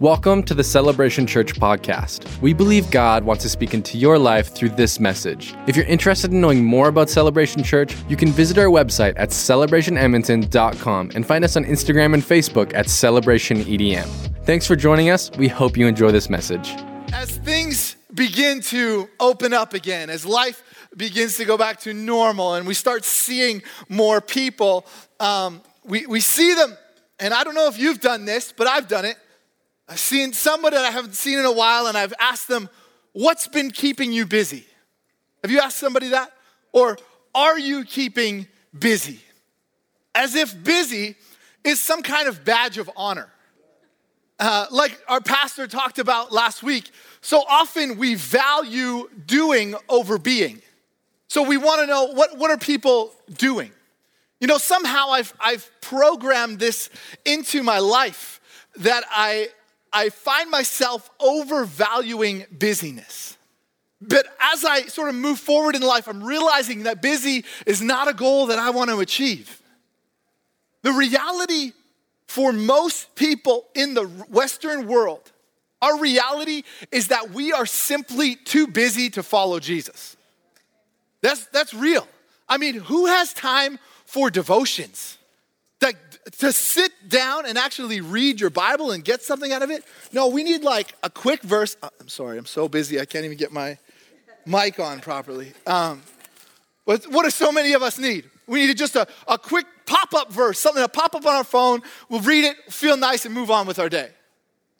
Welcome to the Celebration Church podcast. We believe God wants to speak into your life through this message. If you're interested in knowing more about Celebration Church, you can visit our website at celebrationedmonton.com and find us on Instagram and Facebook at celebrationedm. Thanks for joining us. We hope you enjoy this message. As things begin to open up again, as life begins to go back to normal, and we start seeing more people, um, we, we see them. And I don't know if you've done this, but I've done it I've seen somebody that I haven't seen in a while and I've asked them, What's been keeping you busy? Have you asked somebody that? Or are you keeping busy? As if busy is some kind of badge of honor. Uh, like our pastor talked about last week, so often we value doing over being. So we want to know what, what are people doing? You know, somehow I've, I've programmed this into my life that I, I find myself overvaluing busyness. But as I sort of move forward in life, I'm realizing that busy is not a goal that I want to achieve. The reality for most people in the Western world, our reality is that we are simply too busy to follow Jesus. That's, that's real. I mean, who has time for devotions? To sit down and actually read your Bible and get something out of it? No, we need like a quick verse. Uh, I'm sorry, I'm so busy, I can't even get my mic on properly. Um, what, what do so many of us need? We need just a, a quick pop up verse, something to pop up on our phone. We'll read it, feel nice, and move on with our day.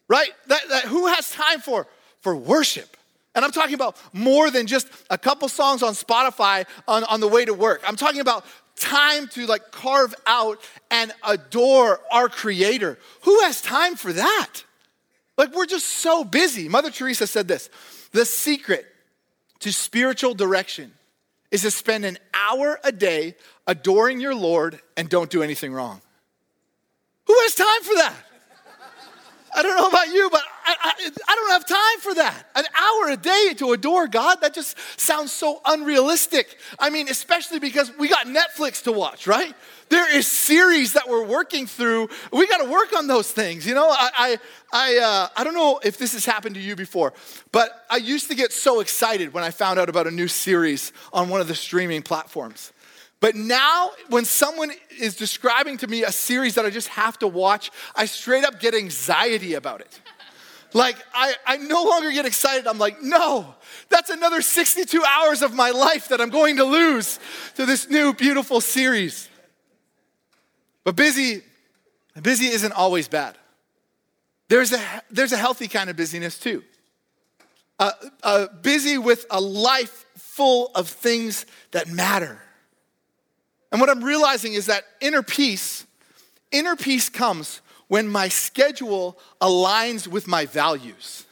Right? That, that, who has time for, for worship? And I'm talking about more than just a couple songs on Spotify on, on the way to work. I'm talking about time to like carve out and adore our creator. Who has time for that? Like we're just so busy. Mother Teresa said this the secret to spiritual direction is to spend an hour a day adoring your Lord and don't do anything wrong. Who has time for that? I don't know about you, but I, I, I, don't have time for that. An hour a day to adore God, that just sounds so unrealistic. I mean, especially because we got Netflix to watch, right? There is series that we're working through. We got to work on those things. You know, I, I, I, uh, I don't know if this has happened to you before, but I used to get so excited when I found out about a new series on one of the streaming platforms. But now, when someone is describing to me a series that I just have to watch, I straight up get anxiety about it. Like, I, I no longer get excited. I'm like, no, that's another 62 hours of my life that I'm going to lose to this new, beautiful series. But busy, busy isn't always bad. There's a, there's a healthy kind of busyness too. Uh, uh, busy with a life full of things that matter and what I'm realizing is that inner peace, inner peace comes when my schedule aligns with my values.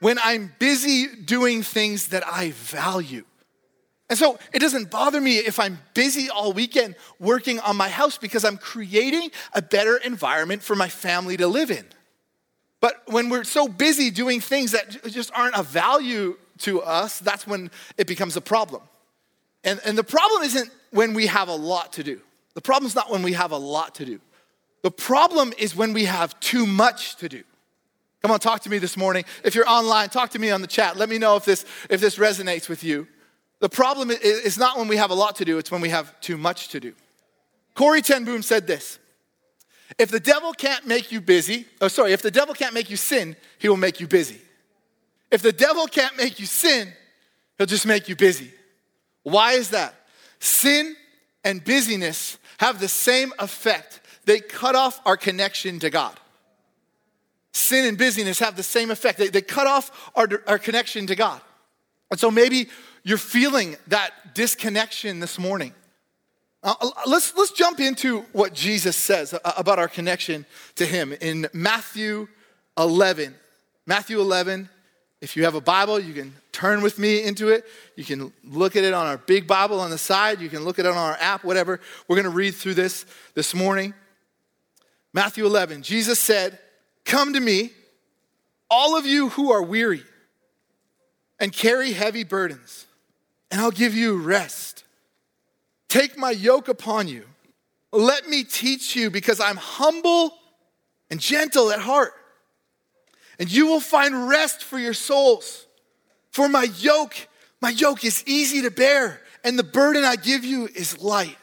When I'm busy doing things that I value. And so it doesn't bother me if I'm busy all weekend working on my house because I'm creating a better environment for my family to live in. But when we're so busy doing things that just aren't of value to us, that's when it becomes a problem. And, and the problem isn't when we have a lot to do. The problem's not when we have a lot to do. The problem is when we have too much to do. Come on, talk to me this morning. If you're online, talk to me on the chat. Let me know if this, if this resonates with you. The problem is not when we have a lot to do, it's when we have too much to do. Corrie ten Boom said this If the devil can't make you busy, oh, sorry, if the devil can't make you sin, he will make you busy. If the devil can't make you sin, he'll just make you busy. Why is that? Sin and busyness have the same effect. They cut off our connection to God. Sin and busyness have the same effect. They, they cut off our, our connection to God. And so maybe you're feeling that disconnection this morning. Uh, let's, let's jump into what Jesus says about our connection to Him in Matthew 11. Matthew 11, if you have a Bible, you can turn with me into it. You can look at it on our big Bible on the side. You can look at it on our app, whatever. We're going to read through this this morning. Matthew 11, Jesus said, Come to me, all of you who are weary and carry heavy burdens, and I'll give you rest. Take my yoke upon you. Let me teach you because I'm humble and gentle at heart and you will find rest for your souls. For my yoke, my yoke is easy to bear, and the burden I give you is light.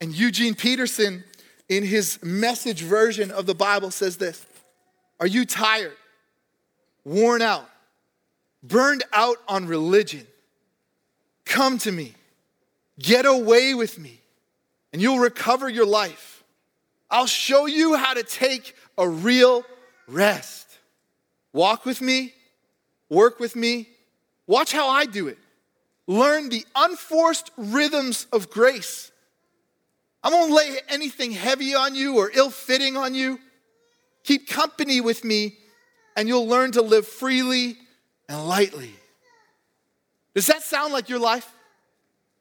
And Eugene Peterson, in his message version of the Bible, says this Are you tired, worn out, burned out on religion? Come to me, get away with me, and you'll recover your life. I'll show you how to take a real rest. Walk with me, work with me, watch how I do it. Learn the unforced rhythms of grace. I won't lay anything heavy on you or ill fitting on you. Keep company with me, and you'll learn to live freely and lightly. Does that sound like your life?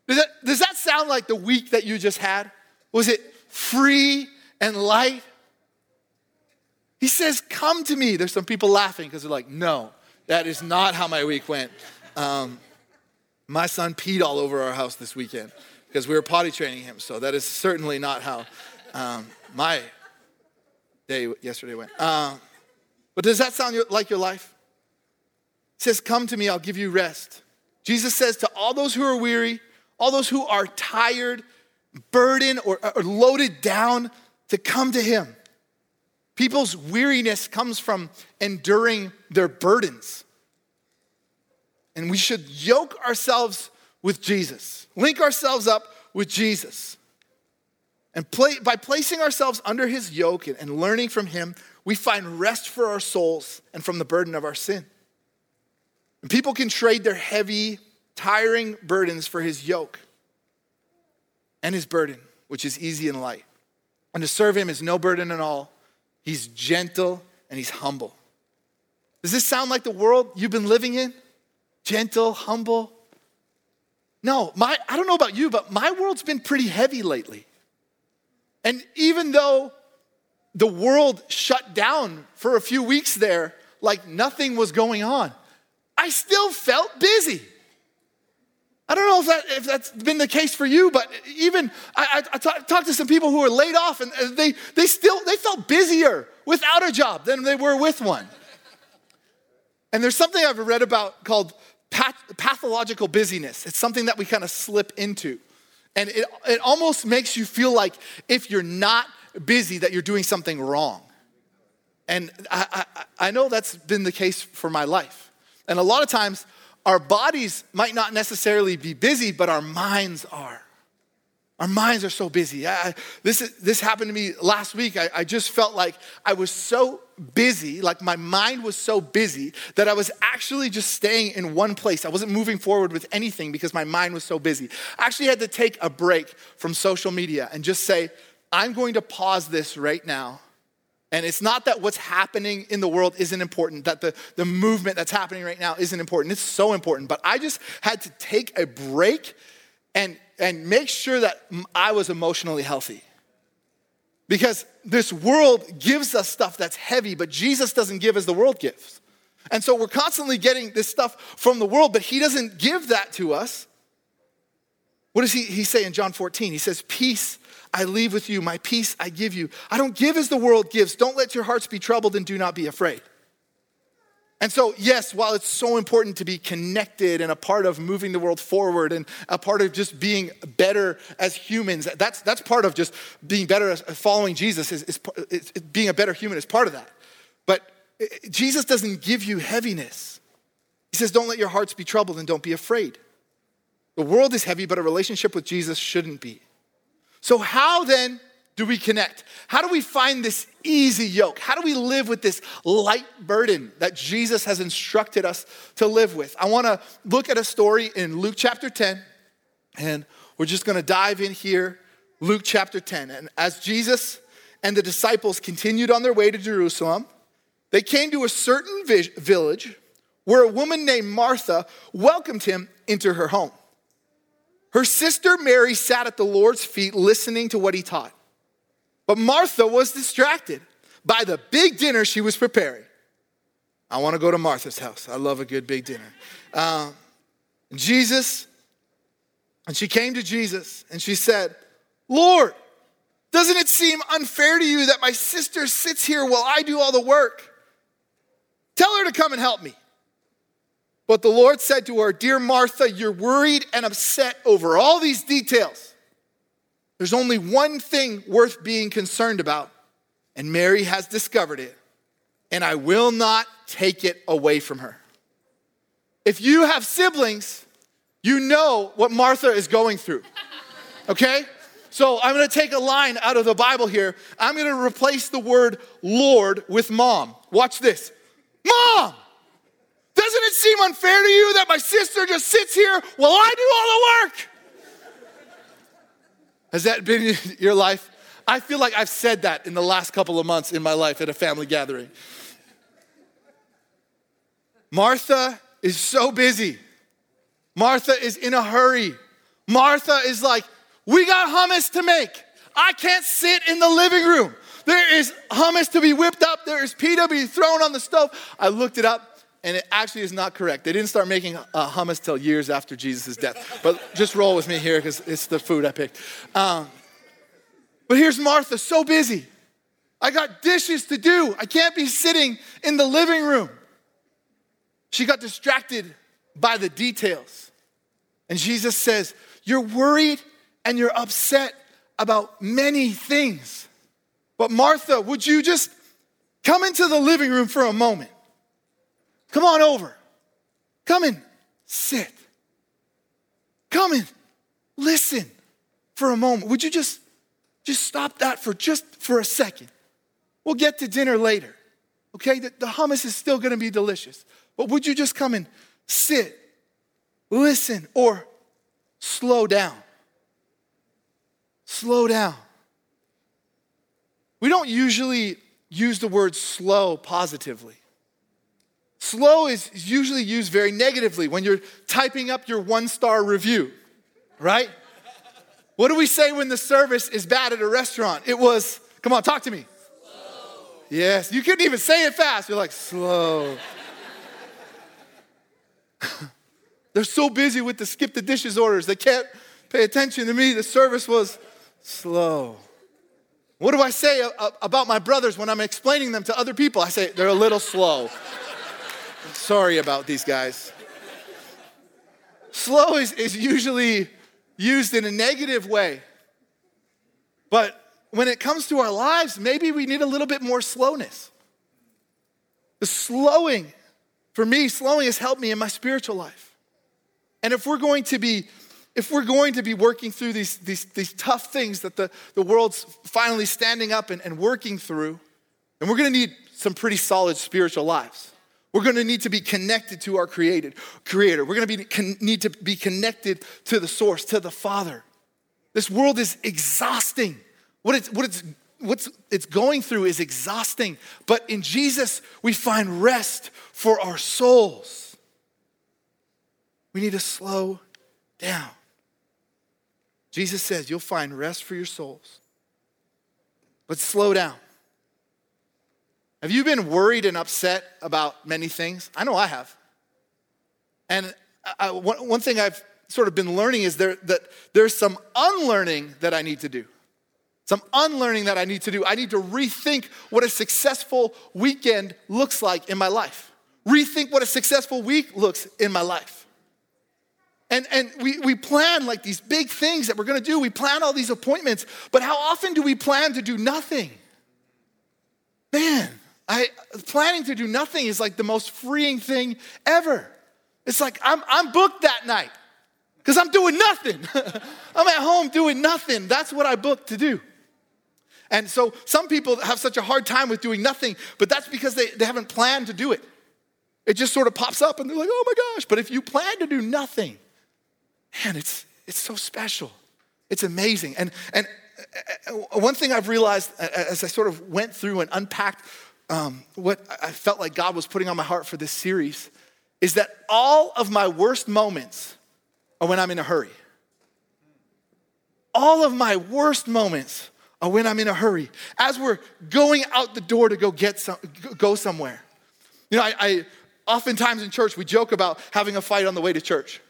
Does that, does that sound like the week that you just had? Was it free and light? He says, Come to me. There's some people laughing because they're like, No, that is not how my week went. Um, my son peed all over our house this weekend because we were potty training him. So that is certainly not how um, my day yesterday went. Um, but does that sound like your life? It says, Come to me, I'll give you rest. Jesus says to all those who are weary, all those who are tired, burdened, or, or loaded down, to come to him. People's weariness comes from enduring their burdens. And we should yoke ourselves with Jesus, link ourselves up with Jesus. And play, by placing ourselves under his yoke and, and learning from him, we find rest for our souls and from the burden of our sin. And people can trade their heavy, tiring burdens for his yoke and his burden, which is easy and light. And to serve him is no burden at all He's gentle and he's humble. Does this sound like the world you've been living in? Gentle, humble? No, my, I don't know about you, but my world's been pretty heavy lately. And even though the world shut down for a few weeks there, like nothing was going on, I still felt busy. I don't know if, that, if that's been the case for you, but even I, I, I talk, talked to some people who were laid off and they, they still, they felt busier without a job than they were with one. And there's something I've read about called path, pathological busyness. It's something that we kind of slip into. And it, it almost makes you feel like if you're not busy, that you're doing something wrong. And I, I, I know that's been the case for my life. And a lot of times, our bodies might not necessarily be busy, but our minds are. Our minds are so busy. I, this, this happened to me last week. I, I just felt like I was so busy, like my mind was so busy that I was actually just staying in one place. I wasn't moving forward with anything because my mind was so busy. I actually had to take a break from social media and just say, I'm going to pause this right now and it's not that what's happening in the world isn't important, that the, the movement that's happening right now isn't important. It's so important. But I just had to take a break and, and make sure that I was emotionally healthy. Because this world gives us stuff that's heavy, but Jesus doesn't give as the world gives. And so we're constantly getting this stuff from the world, but He doesn't give that to us. What does He, he say in John 14? He says, Peace I leave with you, my peace I give you. I don't give as the world gives. Don't let your hearts be troubled and do not be afraid. And so, yes, while it's so important to be connected and a part of moving the world forward and a part of just being better as humans, that's, that's part of just being better as following Jesus, is, is, is being a better human is part of that. But Jesus doesn't give you heaviness. He says, don't let your hearts be troubled and don't be afraid. The world is heavy, but a relationship with Jesus shouldn't be. So, how then do we connect? How do we find this easy yoke? How do we live with this light burden that Jesus has instructed us to live with? I want to look at a story in Luke chapter 10, and we're just to dive in here. Luke chapter 10. And as Jesus and the disciples continued on their way to Jerusalem, they came to a certain village where a woman named Martha welcomed him into her home. Her sister Mary sat at the Lord's feet listening to what he taught. But Martha was distracted by the big dinner she was preparing. I want to go to Martha's house. I love a good big dinner. Uh, Jesus, and she came to Jesus and she said, Lord, doesn't it seem unfair to you that my sister sits here while I do all the work? Tell her to come and help me. But the Lord said to her, Dear Martha, you're worried and upset over all these details. There's only one thing worth being concerned about, and Mary has discovered it, and I will not take it away from her. If you have siblings, you know what Martha is going through, okay? So I'm gonna take a line out of the Bible here. I'm gonna replace the word Lord with mom. Watch this. Mom! Doesn't it seem unfair to you that my sister just sits here while I do all the work? Has that been your life? I feel like I've said that in the last couple of months in my life at a family gathering. Martha is so busy. Martha is in a hurry. Martha is like, we got hummus to make. I can't sit in the living room. There is hummus to be whipped up. There is pita to be thrown on the stove. I looked it up and it actually is not correct. They didn't start making uh, hummus till years after Jesus' death. But just roll with me here because it's the food I picked. Um, but here's Martha, so busy. I got dishes to do. I can't be sitting in the living room. She got distracted by the details. And Jesus says, You're worried and you're upset about many things. But Martha, would you just come into the living room for a moment? Come on over. Come and sit. Come and listen for a moment. Would you just just stop that for just for a second? We'll get to dinner later. Okay? The, the hummus is still going to be delicious. But would you just come and sit, listen, or slow down? Slow down. We don't usually use the word slow positively. Slow is usually used very negatively when you're typing up your one star review, right? What do we say when the service is bad at a restaurant? It was, come on, talk to me. Slow. Yes, you couldn't even say it fast. You're like, slow. They're so busy with the skip the dishes orders, they can't pay attention to me. The service was slow. What do I say about my brothers when I'm explaining them to other people? I say, they're a little slow. Sorry about these guys. Slow is, is usually used in a negative way. But when it comes to our lives, maybe we need a little bit more slowness. The slowing, for me, slowing has helped me in my spiritual life. And if we're going to be if we're going to be working through these, these, these tough things that the, the world's finally standing up and, and working through, then we're gonna need some pretty solid spiritual lives. We're going to need to be connected to our created creator. We're going to be, need to be connected to the source, to the Father. This world is exhausting. What it's, what it's, what's it's going through is exhausting. But in Jesus, we find rest for our souls. We need to slow down. Jesus says you'll find rest for your souls. But slow down. Have you been worried and upset about many things? I know I have. And I, one, one thing I've sort of been learning is there, that there's some unlearning that I need to do. Some unlearning that I need to do. I need to rethink what a successful weekend looks like in my life. Rethink what a successful week looks in my life. And, and we, we plan like these big things that we're gonna do. We plan all these appointments, but how often do we plan to do nothing? Man, I, planning to do nothing is like the most freeing thing ever. It's like I'm, I'm booked that night because I'm doing nothing. I'm at home doing nothing. That's what I booked to do. And so some people have such a hard time with doing nothing, but that's because they, they haven't planned to do it. It just sort of pops up and they're like, oh my gosh. But if you plan to do nothing, man, it's, it's so special. It's amazing. And, and uh, uh, one thing I've realized as I sort of went through and unpacked um, what I felt like God was putting on my heart for this series is that all of my worst moments are when I'm in a hurry. All of my worst moments are when I'm in a hurry. As we're going out the door to go get some, go somewhere. You know, I, I oftentimes in church we joke about having a fight on the way to church.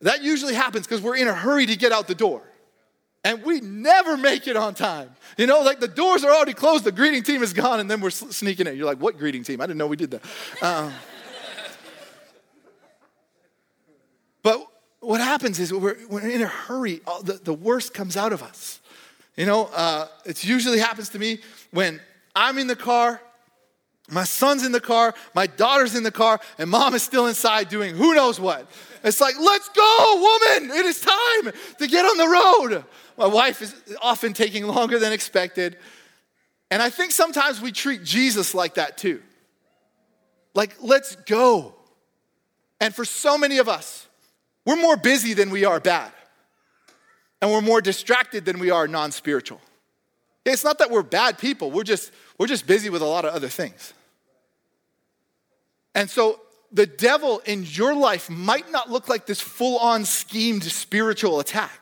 That usually happens because we're in a hurry to get out the door. And we never make it on time. You know, like the doors are already closed, the greeting team is gone, and then we're sneaking in. You're like, what greeting team? I didn't know we did that. Um, but what happens is we're, we're in a hurry, the, the worst comes out of us. You know, uh, it usually happens to me when I'm in the car, my son's in the car, my daughter's in the car, and mom is still inside doing who knows what. It's like, let's go, woman, it is time to get on the road. My wife is often taking longer than expected. And I think sometimes we treat Jesus like that too. Like, let's go. And for so many of us, we're more busy than we are bad. And we're more distracted than we are non spiritual. It's not that we're bad people, we're just, we're just busy with a lot of other things. And so the devil in your life might not look like this full on schemed spiritual attack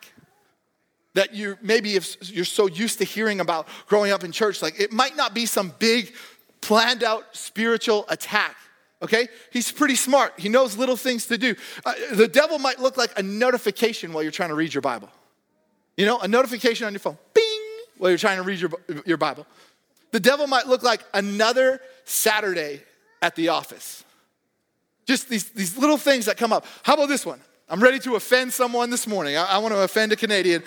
that you maybe if you're so used to hearing about growing up in church like it might not be some big planned out spiritual attack okay? He's pretty smart. He knows little things to do. Uh, the devil might look like a notification while you're trying to read your bible. You know a notification on your phone bing while you're trying to read your, your bible. The devil might look like another saturday at the office. Just these, these little things that come up. How about this one? I'm ready to offend someone this morning. I, I want to offend a canadian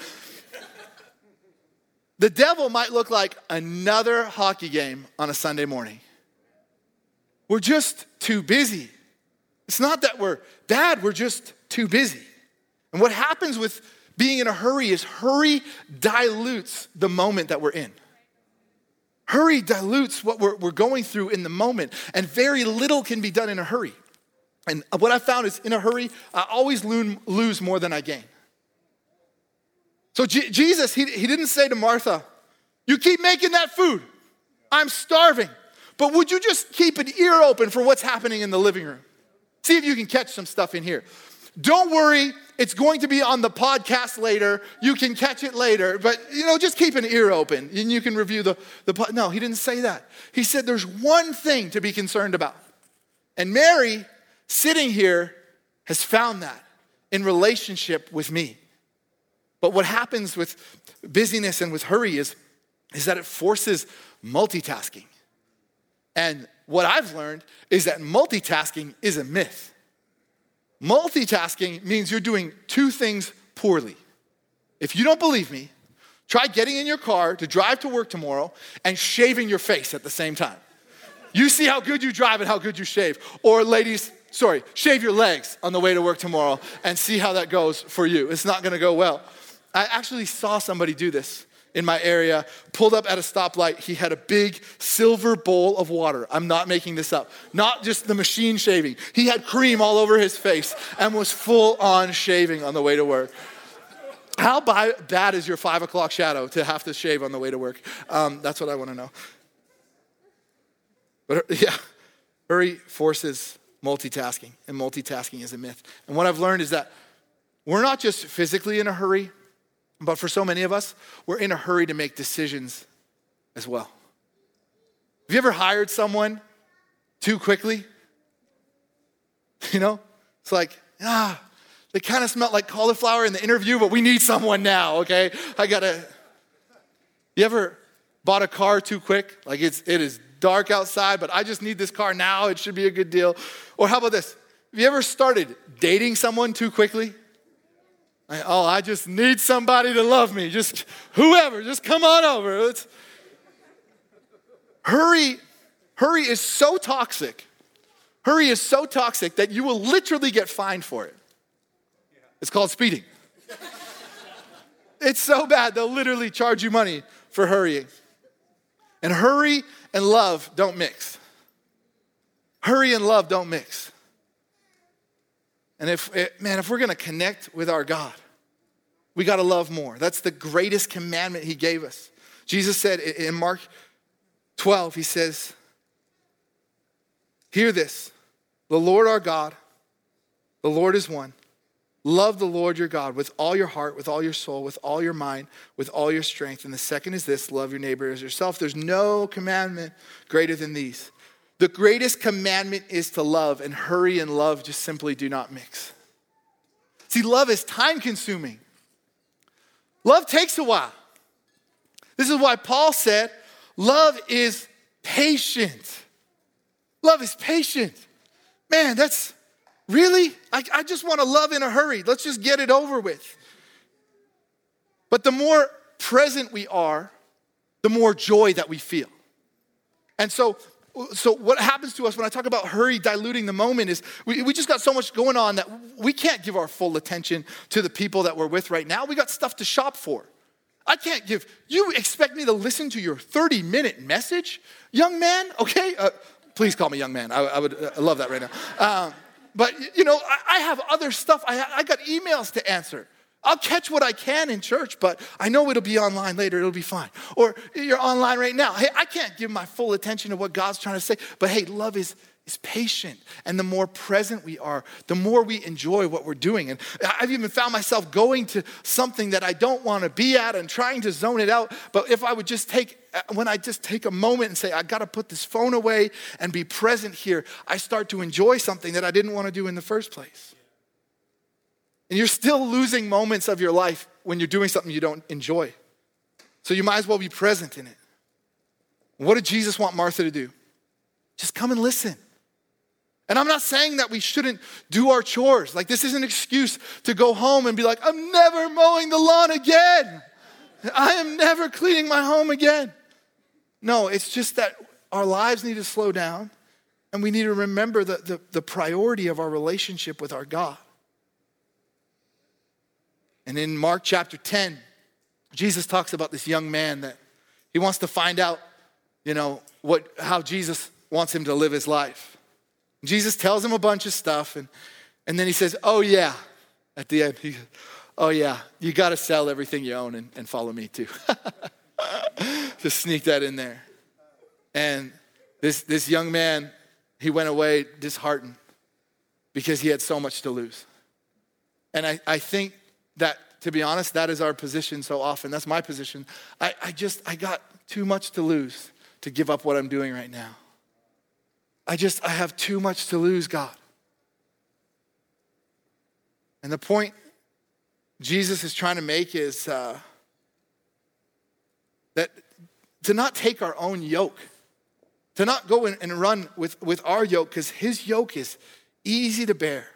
the devil might look like another hockey game on a Sunday morning. We're just too busy. It's not that we're bad, we're just too busy. And what happens with being in a hurry is hurry dilutes the moment that we're in. Hurry dilutes what we're, we're going through in the moment, and very little can be done in a hurry. And what I found is in a hurry, I always lose more than I gain. So G- Jesus, he, he didn't say to Martha, You keep making that food. I'm starving. But would you just keep an ear open for what's happening in the living room? See if you can catch some stuff in here. Don't worry, it's going to be on the podcast later. You can catch it later, but you know, just keep an ear open and you can review the, the no, he didn't say that. He said there's one thing to be concerned about. And Mary, sitting here, has found that in relationship with me. But what happens with busyness and with hurry is, is that it forces multitasking. And what I've learned is that multitasking is a myth. Multitasking means you're doing two things poorly. If you don't believe me, try getting in your car to drive to work tomorrow and shaving your face at the same time. You see how good you drive and how good you shave. Or, ladies, sorry, shave your legs on the way to work tomorrow and see how that goes for you. It's not gonna go well. I actually saw somebody do this in my area, pulled up at a stoplight. He had a big silver bowl of water. I'm not making this up. Not just the machine shaving. He had cream all over his face and was full on shaving on the way to work. How bad is your five o'clock shadow to have to shave on the way to work? Um, that's what I want to know. But yeah, hurry forces multitasking, and multitasking is a myth. And what I've learned is that we're not just physically in a hurry, but for so many of us, we're in a hurry to make decisions as well. Have you ever hired someone too quickly? You know, it's like, ah, they kind of smelled like cauliflower in the interview, but we need someone now, okay? I gotta. You ever bought a car too quick? Like it's it is dark outside, but I just need this car now. It should be a good deal. Or how about this? Have you ever started dating someone too quickly? Oh, I just need somebody to love me. Just whoever, just come on over. Let's... Hurry, hurry is so toxic. Hurry is so toxic that you will literally get fined for it. It's called speeding. it's so bad, they'll literally charge you money for hurrying. And hurry and love don't mix. Hurry and love don't mix. And if, eh, man, if we're gonna connect with our God, we gotta love more. That's the greatest commandment He gave us. Jesus said in Mark 12, He says, Hear this the Lord our God, the Lord is one. Love the Lord your God with all your heart, with all your soul, with all your mind, with all your strength. And the second is this love your neighbor as yourself. There's no commandment greater than these. The greatest commandment is to love, and hurry and love just simply do not mix. See, love is time consuming. Love takes a while. This is why Paul said, love is patient. Love is patient. Man, that's really, I, I just want to love in a hurry. Let's just get it over with. But the more present we are, the more joy that we feel. And so, so what happens to us when I talk about hurry diluting the moment is we, we just got so much going on that we can't give our full attention to the people that we're with right now. We got stuff to shop for. I can't give, you expect me to listen to your 30 minute message, young man? Okay, uh, please call me young man. I, I would uh, love that right now. Um, but, you know, I, I have other stuff. I, I got emails to answer. I'll catch what I can in church, but I know it'll be online later. It'll be fine. Or you're online right now. Hey, I can't give my full attention to what God's trying to say, but hey, love is is patient. And the more present we are, the more we enjoy what we're doing. And I've even found myself going to something that I don't want to be at and trying to zone it out. But if I would just take, uh, when I just take a moment and say, I got to put this phone away and be present here, I start to enjoy something that I didn't want to do in the first place. And you're still losing moments of your life when you're doing something you don't enjoy. So you might as well be present in it. What did Jesus want Martha to do? Just come and listen. And I'm not saying that we shouldn't do our chores. Like, this is an excuse to go home and be like, I'm never mowing the lawn again. I am never cleaning my home again. No, it's just that our lives need to slow down and we need to remember the, the, the priority of our relationship with our God. And in Mark chapter 10, Jesus talks about this young man that he wants to find out, you know, what, how Jesus wants him to live his life. Jesus tells him a bunch of stuff, and, and then he says, Oh, yeah. At the end, he Oh, yeah, you got to sell everything you own and, and follow me too. Just sneak that in there. And this, this young man, he went away disheartened because he had so much to lose. And I, I think that, to be honest, that is our position so often. That's my position. I, I just, I got too much to lose to give up what I'm doing right now. I just, I have too much to lose, God. And the point Jesus is trying to make is uh, that to not take our own yoke, to not go and run with, with our yoke, because his yoke is easy to bear.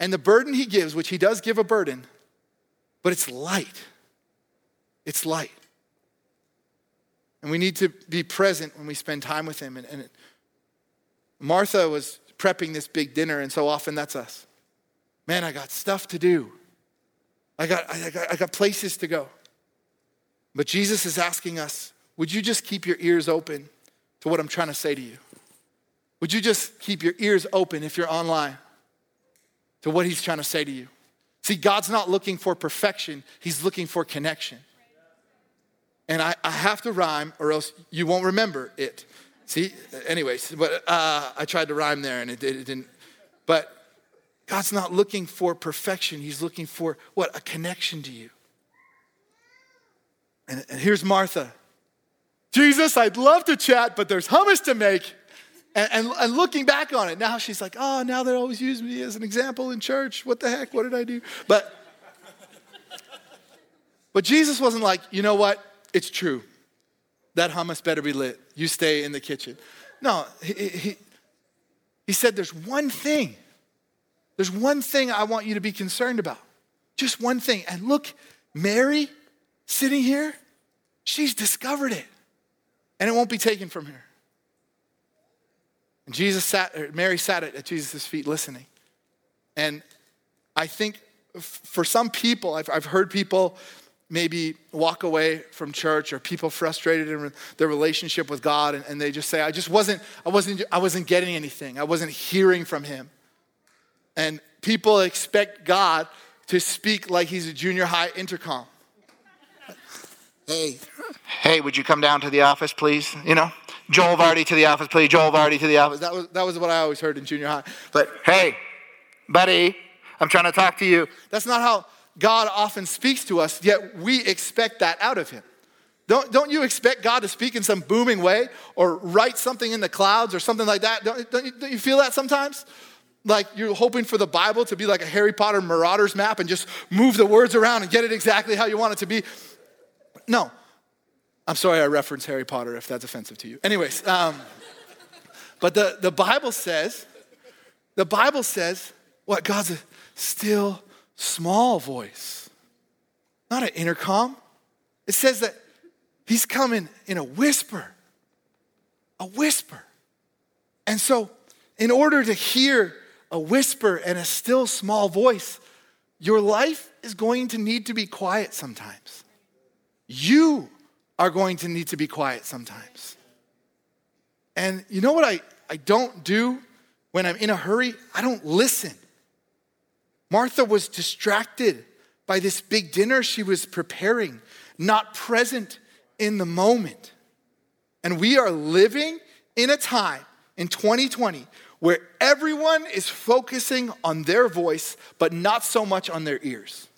And the burden he gives, which he does give a burden, but it's light. It's light. And we need to be present when we spend time with him. And, and Martha was prepping this big dinner, and so often that's us. Man, I got stuff to do. I got, I got, I got places to go. But Jesus is asking us would you just keep your ears open to what I'm trying to say to you? Would you just keep your ears open if you're online to what he's trying to say to you? See, God's not looking for perfection, he's looking for connection. And I, I have to rhyme, or else you won't remember it. See, anyways, but uh, I tried to rhyme there and it, it didn't. But God's not looking for perfection. He's looking for what? A connection to you. And, and here's Martha. Jesus, I'd love to chat, but there's hummus to make. And, and, and, looking back on it, now she's like, oh, now they always use me as an example in church. What the heck? What did I do? But, but Jesus wasn't like, you know what? It's true that hummus better be lit. You stay in the kitchen. No, he, he, he said, There's one thing. There's one thing I want you to be concerned about. Just one thing. And look, Mary sitting here, she's discovered it. And it won't be taken from her. And Jesus sat, Mary sat at Jesus' feet listening. And I think for some people, I've, I've heard people maybe walk away from church or people frustrated in their relationship with God and, and, they just say, I just wasn't, I wasn't, I wasn't getting anything. I wasn't hearing from him. And people expect God to speak like he's a junior high intercom. Hey, hey, would you come down to the office, please? You know, Joel Vardy to the office, please. Joel Vardy to the office. That was, that was what I always heard in junior high. But hey, buddy, I'm trying to talk to you. That's not how God often speaks to us, yet we expect that out of Him. Don't, don't you expect God to speak in some booming way or write something in the clouds or something like that? Don't, don't, you, don't you feel that sometimes? like you're hoping for the Bible to be like a Harry Potter Marauders map and just move the words around and get it exactly how you want it to be. No. I'm sorry I reference Harry Potter if that's offensive to you. Anyways, um, but the, the Bible says, the Bible says, what? God's a still small voice, not an intercom. It says that He's coming in a whisper, a whisper. And so, in order to hear a whisper and a still small voice, your life is going to need to be quiet sometimes. You are going to need to be quiet sometimes. And you know what I, I don't do when I'm in a hurry? I don't listen. Martha was distracted by this big dinner she was preparing, not present in the moment. And we are living in a time in 2020 where everyone is focusing on their voice, but not so much on their ears.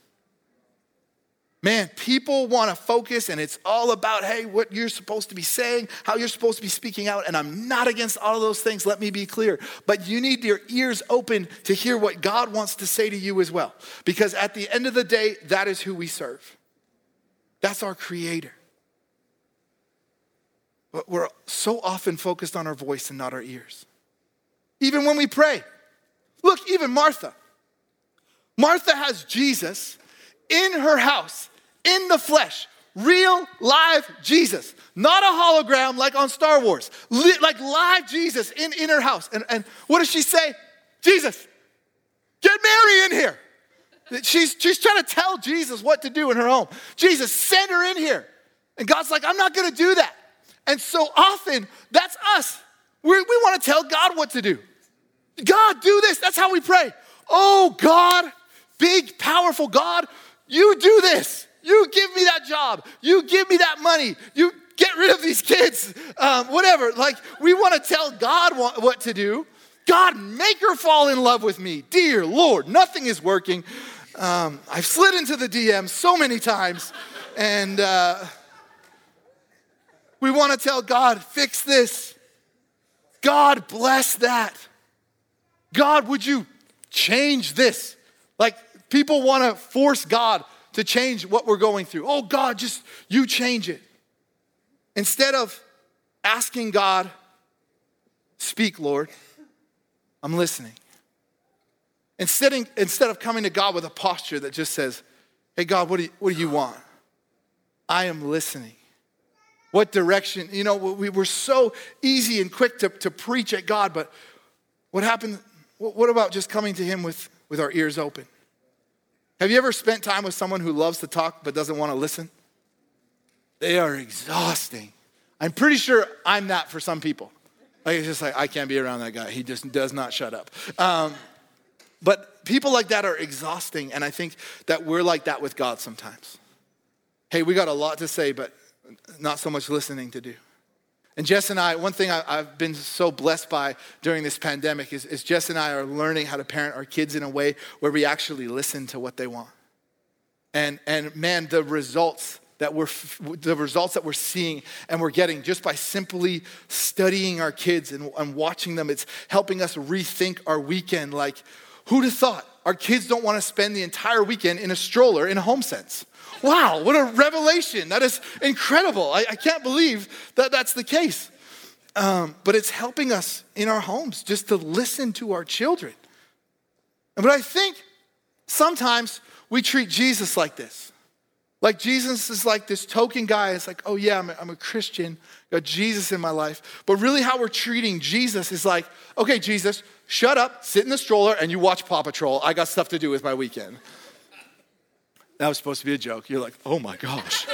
Man, people want to focus and it's all about, hey, what you're supposed to be saying, how you're supposed to be speaking out. And I'm not against all of those things, let me be clear. But you need your ears open to hear what God wants to say to you as well. Because at the end of the day, that is who we serve. That's our creator. But we're so often focused on our voice and not our ears. Even when we pray. Look, even Martha. Martha has Jesus in her house, in the flesh, real live Jesus, not a hologram like on Star Wars, like live Jesus in, in her house. And, and what does she say? Jesus, get Mary in here. She's, she's trying to tell Jesus what to do in her home. Jesus, send her in here. And God's like, I'm not gonna do that. And so often, that's us. we we wanna tell God what to do. God, do this. That's how we pray. Oh, God, big, powerful God, you do this. You give me that job. You give me that money. You get rid of these kids. Um, whatever. Like, we want to tell God what, to do. God, make her fall in love with me. Dear Lord, nothing is working. Um, I've slid into the DM so many times, and uh, we want to tell God, fix this. God, bless that. God, would you change this? Like, People want to force God to change what we're going through. Oh, God, just you change it. Instead of asking God, speak, Lord, I'm listening. Instead, instead of coming to God with a posture that just says, Hey, God, what do you, what do you want? I am listening. What direction? You know, we were so easy and quick to, to preach at God, but what happened? What about just coming to Him with, with our ears open? Have you ever spent time with someone who loves to talk but doesn't want to listen? They are exhausting. I'm pretty sure I'm that for some people. Like it's just like I can't be around that guy. He just does not shut up. Um, but people like that are exhausting, and I think that we're like that with God sometimes. Hey, we got a lot to say, but not so much listening to do. And Jess and I, one thing I, have been so blessed by during this pandemic is, is Jess and I are learning how to parent our kids in a way where we actually listen to what they want. And, and man, the results that we're the results that we're seeing and we're getting just by simply studying our kids and, and watching them it's helping us rethink our weekend like who'd have thought our kids don't want to spend the entire weekend in a stroller in a HomeSense Wow, what a revelation. That is incredible. I, I can't believe that that's the case. Um, but it's helping us in our homes just to listen to our children. But I think sometimes we treat Jesus like this. Like Jesus is like this token guy. It's like, oh yeah, I'm a, I'm a Christian, got Jesus in my life. But really, how we're treating Jesus is like, okay, Jesus, shut up, sit in the stroller, and you watch Paw Patrol. I got stuff to do with my weekend. That was supposed to be a joke. You're like, oh my gosh,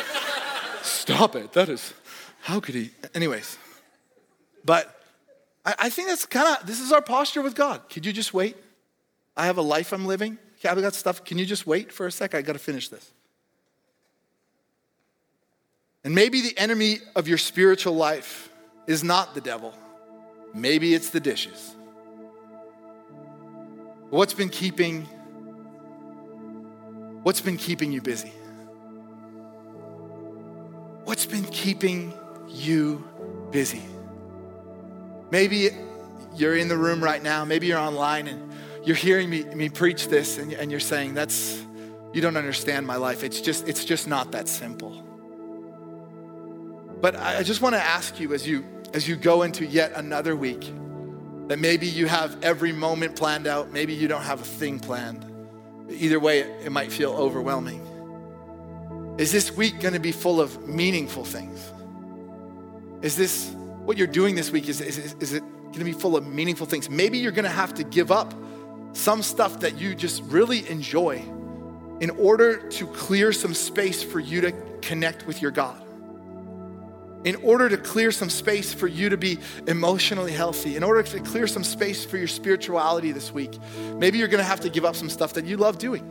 stop it. That is, how could he? Anyways, but I, I think that's kind of, this is our posture with God. Could you just wait? I have a life I'm living. I've got stuff. Can you just wait for a sec? I got to finish this. And maybe the enemy of your spiritual life is not the devil. Maybe it's the dishes. What's been keeping What's been keeping you busy? What's been keeping you busy? Maybe you're in the room right now, maybe you're online and you're hearing me, me preach this and, and you're saying, that's, you don't understand my life. It's just, it's just not that simple. But I just want to ask you as you as you go into yet another week that maybe you have every moment planned out, maybe you don't have a thing planned. Either way, it, might feel overwhelming. Is this week going to be full of meaningful things? Is this what you're doing this week? Is, is, is it going to be full of meaningful things? Maybe you're going to have to give up some stuff that you just really enjoy in order to clear some space for you to connect with your God in order to clear some space for you to be emotionally healthy, in order to clear some space for your spirituality this week, maybe you're to have to give up some stuff that you love doing.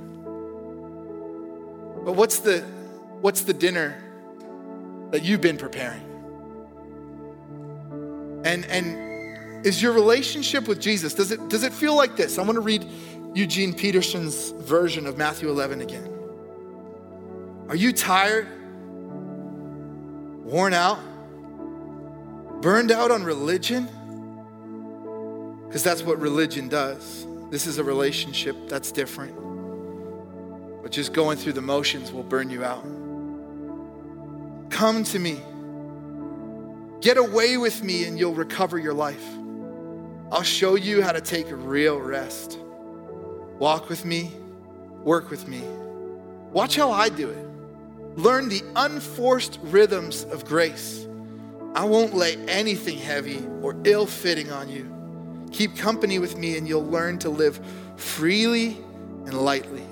But what's the what's the dinner that you've been preparing? And and is your relationship with Jesus does it does it feel like this? I want to read Eugene Peterson's version of Matthew 11 again. Are you tired? Worn out, burned out on religion, because that's what religion does. This is a relationship that's different. But just going through the motions will burn you out. Come to me. Get away with me and you'll recover your life. I'll show you how to take real rest. Walk with me, work with me. Watch how I do it. Learn the unforced rhythms of grace. I won't lay anything heavy or ill fitting on you. Keep company with me, and you'll learn to live freely and lightly.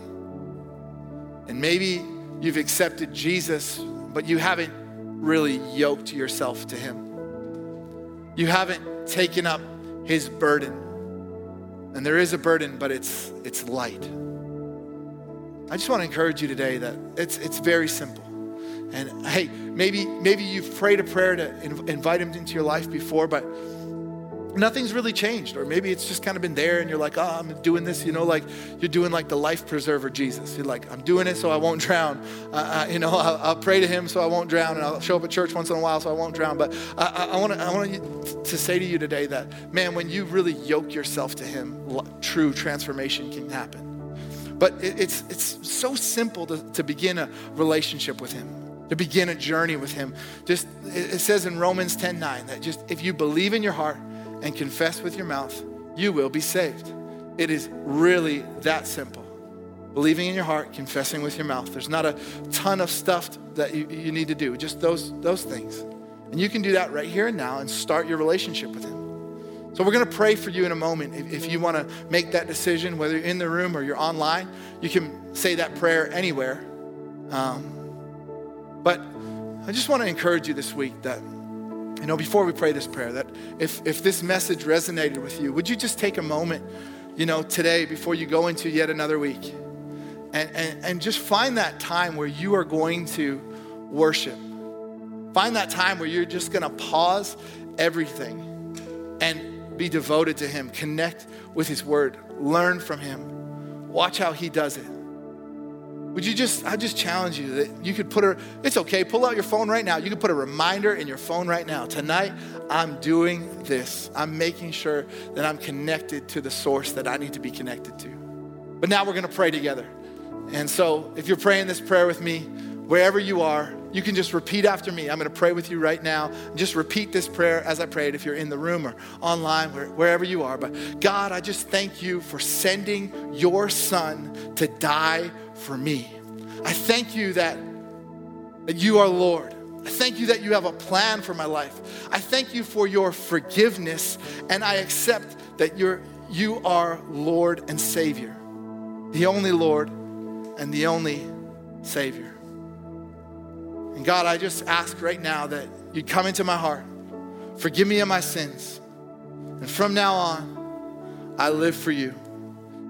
And maybe you've accepted Jesus, but you haven't really yoked yourself to Him. You haven't taken up His burden. And there is a burden, but it's, it's light. I just want to encourage you today that it's, it's very simple. And hey, maybe, maybe you've prayed a prayer to invite him into your life before, but nothing's really changed. Or maybe it's just kind of been there and you're like, oh, I'm doing this, you know, like you're doing like the life preserver Jesus. You're like, I'm doing it so I won't drown. Uh, you know, I'll, I'll, pray to him so I won't drown and I'll show up at church once in a while so I won't drown. But I, I want to I want to say to you today that, man, when you really yoke yourself to him, true transformation can happen. But it's, it's so simple to, to begin a relationship with Him, to begin a journey with Him. Just it says in Romans 10 9 that just if you believe in your heart and confess with your mouth, you will be saved. It is really that simple. Believing in your heart, confessing with your mouth. There's not a ton of stuff that you, you need to do, just those, those things. And you can do that right here and now and start your relationship with Him. So, we're going to pray for you in a moment. If, if you want to make that decision, whether you're in the room or you're online, you can say that prayer anywhere. Um, but I just want to encourage you this week that, you know, before we pray this prayer, that if, if this message resonated with you, would you just take a moment, you know, today before you go into yet another week and, and, and just find that time where you are going to worship? Find that time where you're just going to pause everything and be devoted to Him, connect with His Word, learn from Him, watch how He does it. Would you just, I just challenge you that you could put a, it's okay, pull out your phone right now. You could put a reminder in your phone right now. Tonight, I'm doing this. I'm making sure that I'm connected to the source that I need to be connected to. But now we're to pray together. And so if you're praying this prayer with me, wherever you are, you can just repeat after me. I'm going to pray with you right now. Just repeat this prayer as I prayed if you're in the room or online, wherever you are. But God, I just thank you for sending your son to die for me. I thank you that, that you are Lord. I thank you that you have a plan for my life. I thank you for your forgiveness, and I accept that you're, you are Lord and Savior, the only Lord and the only Savior. And God, I just ask right now that you'd come into my heart, forgive me of my sins. And from now on, I live for you.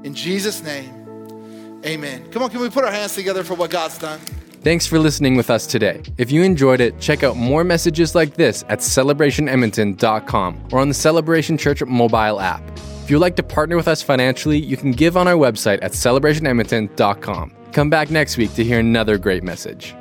In Jesus' name, amen. Come on, can we put our hands together for what God's done? Thanks for listening with us today. If you enjoyed it, check out more messages like this at celebrationedmonton.com or on the Celebration Church mobile app. If you'd like to partner with us financially, you can give on our website at celebrationedmonton.com. Come back next week to hear another great message.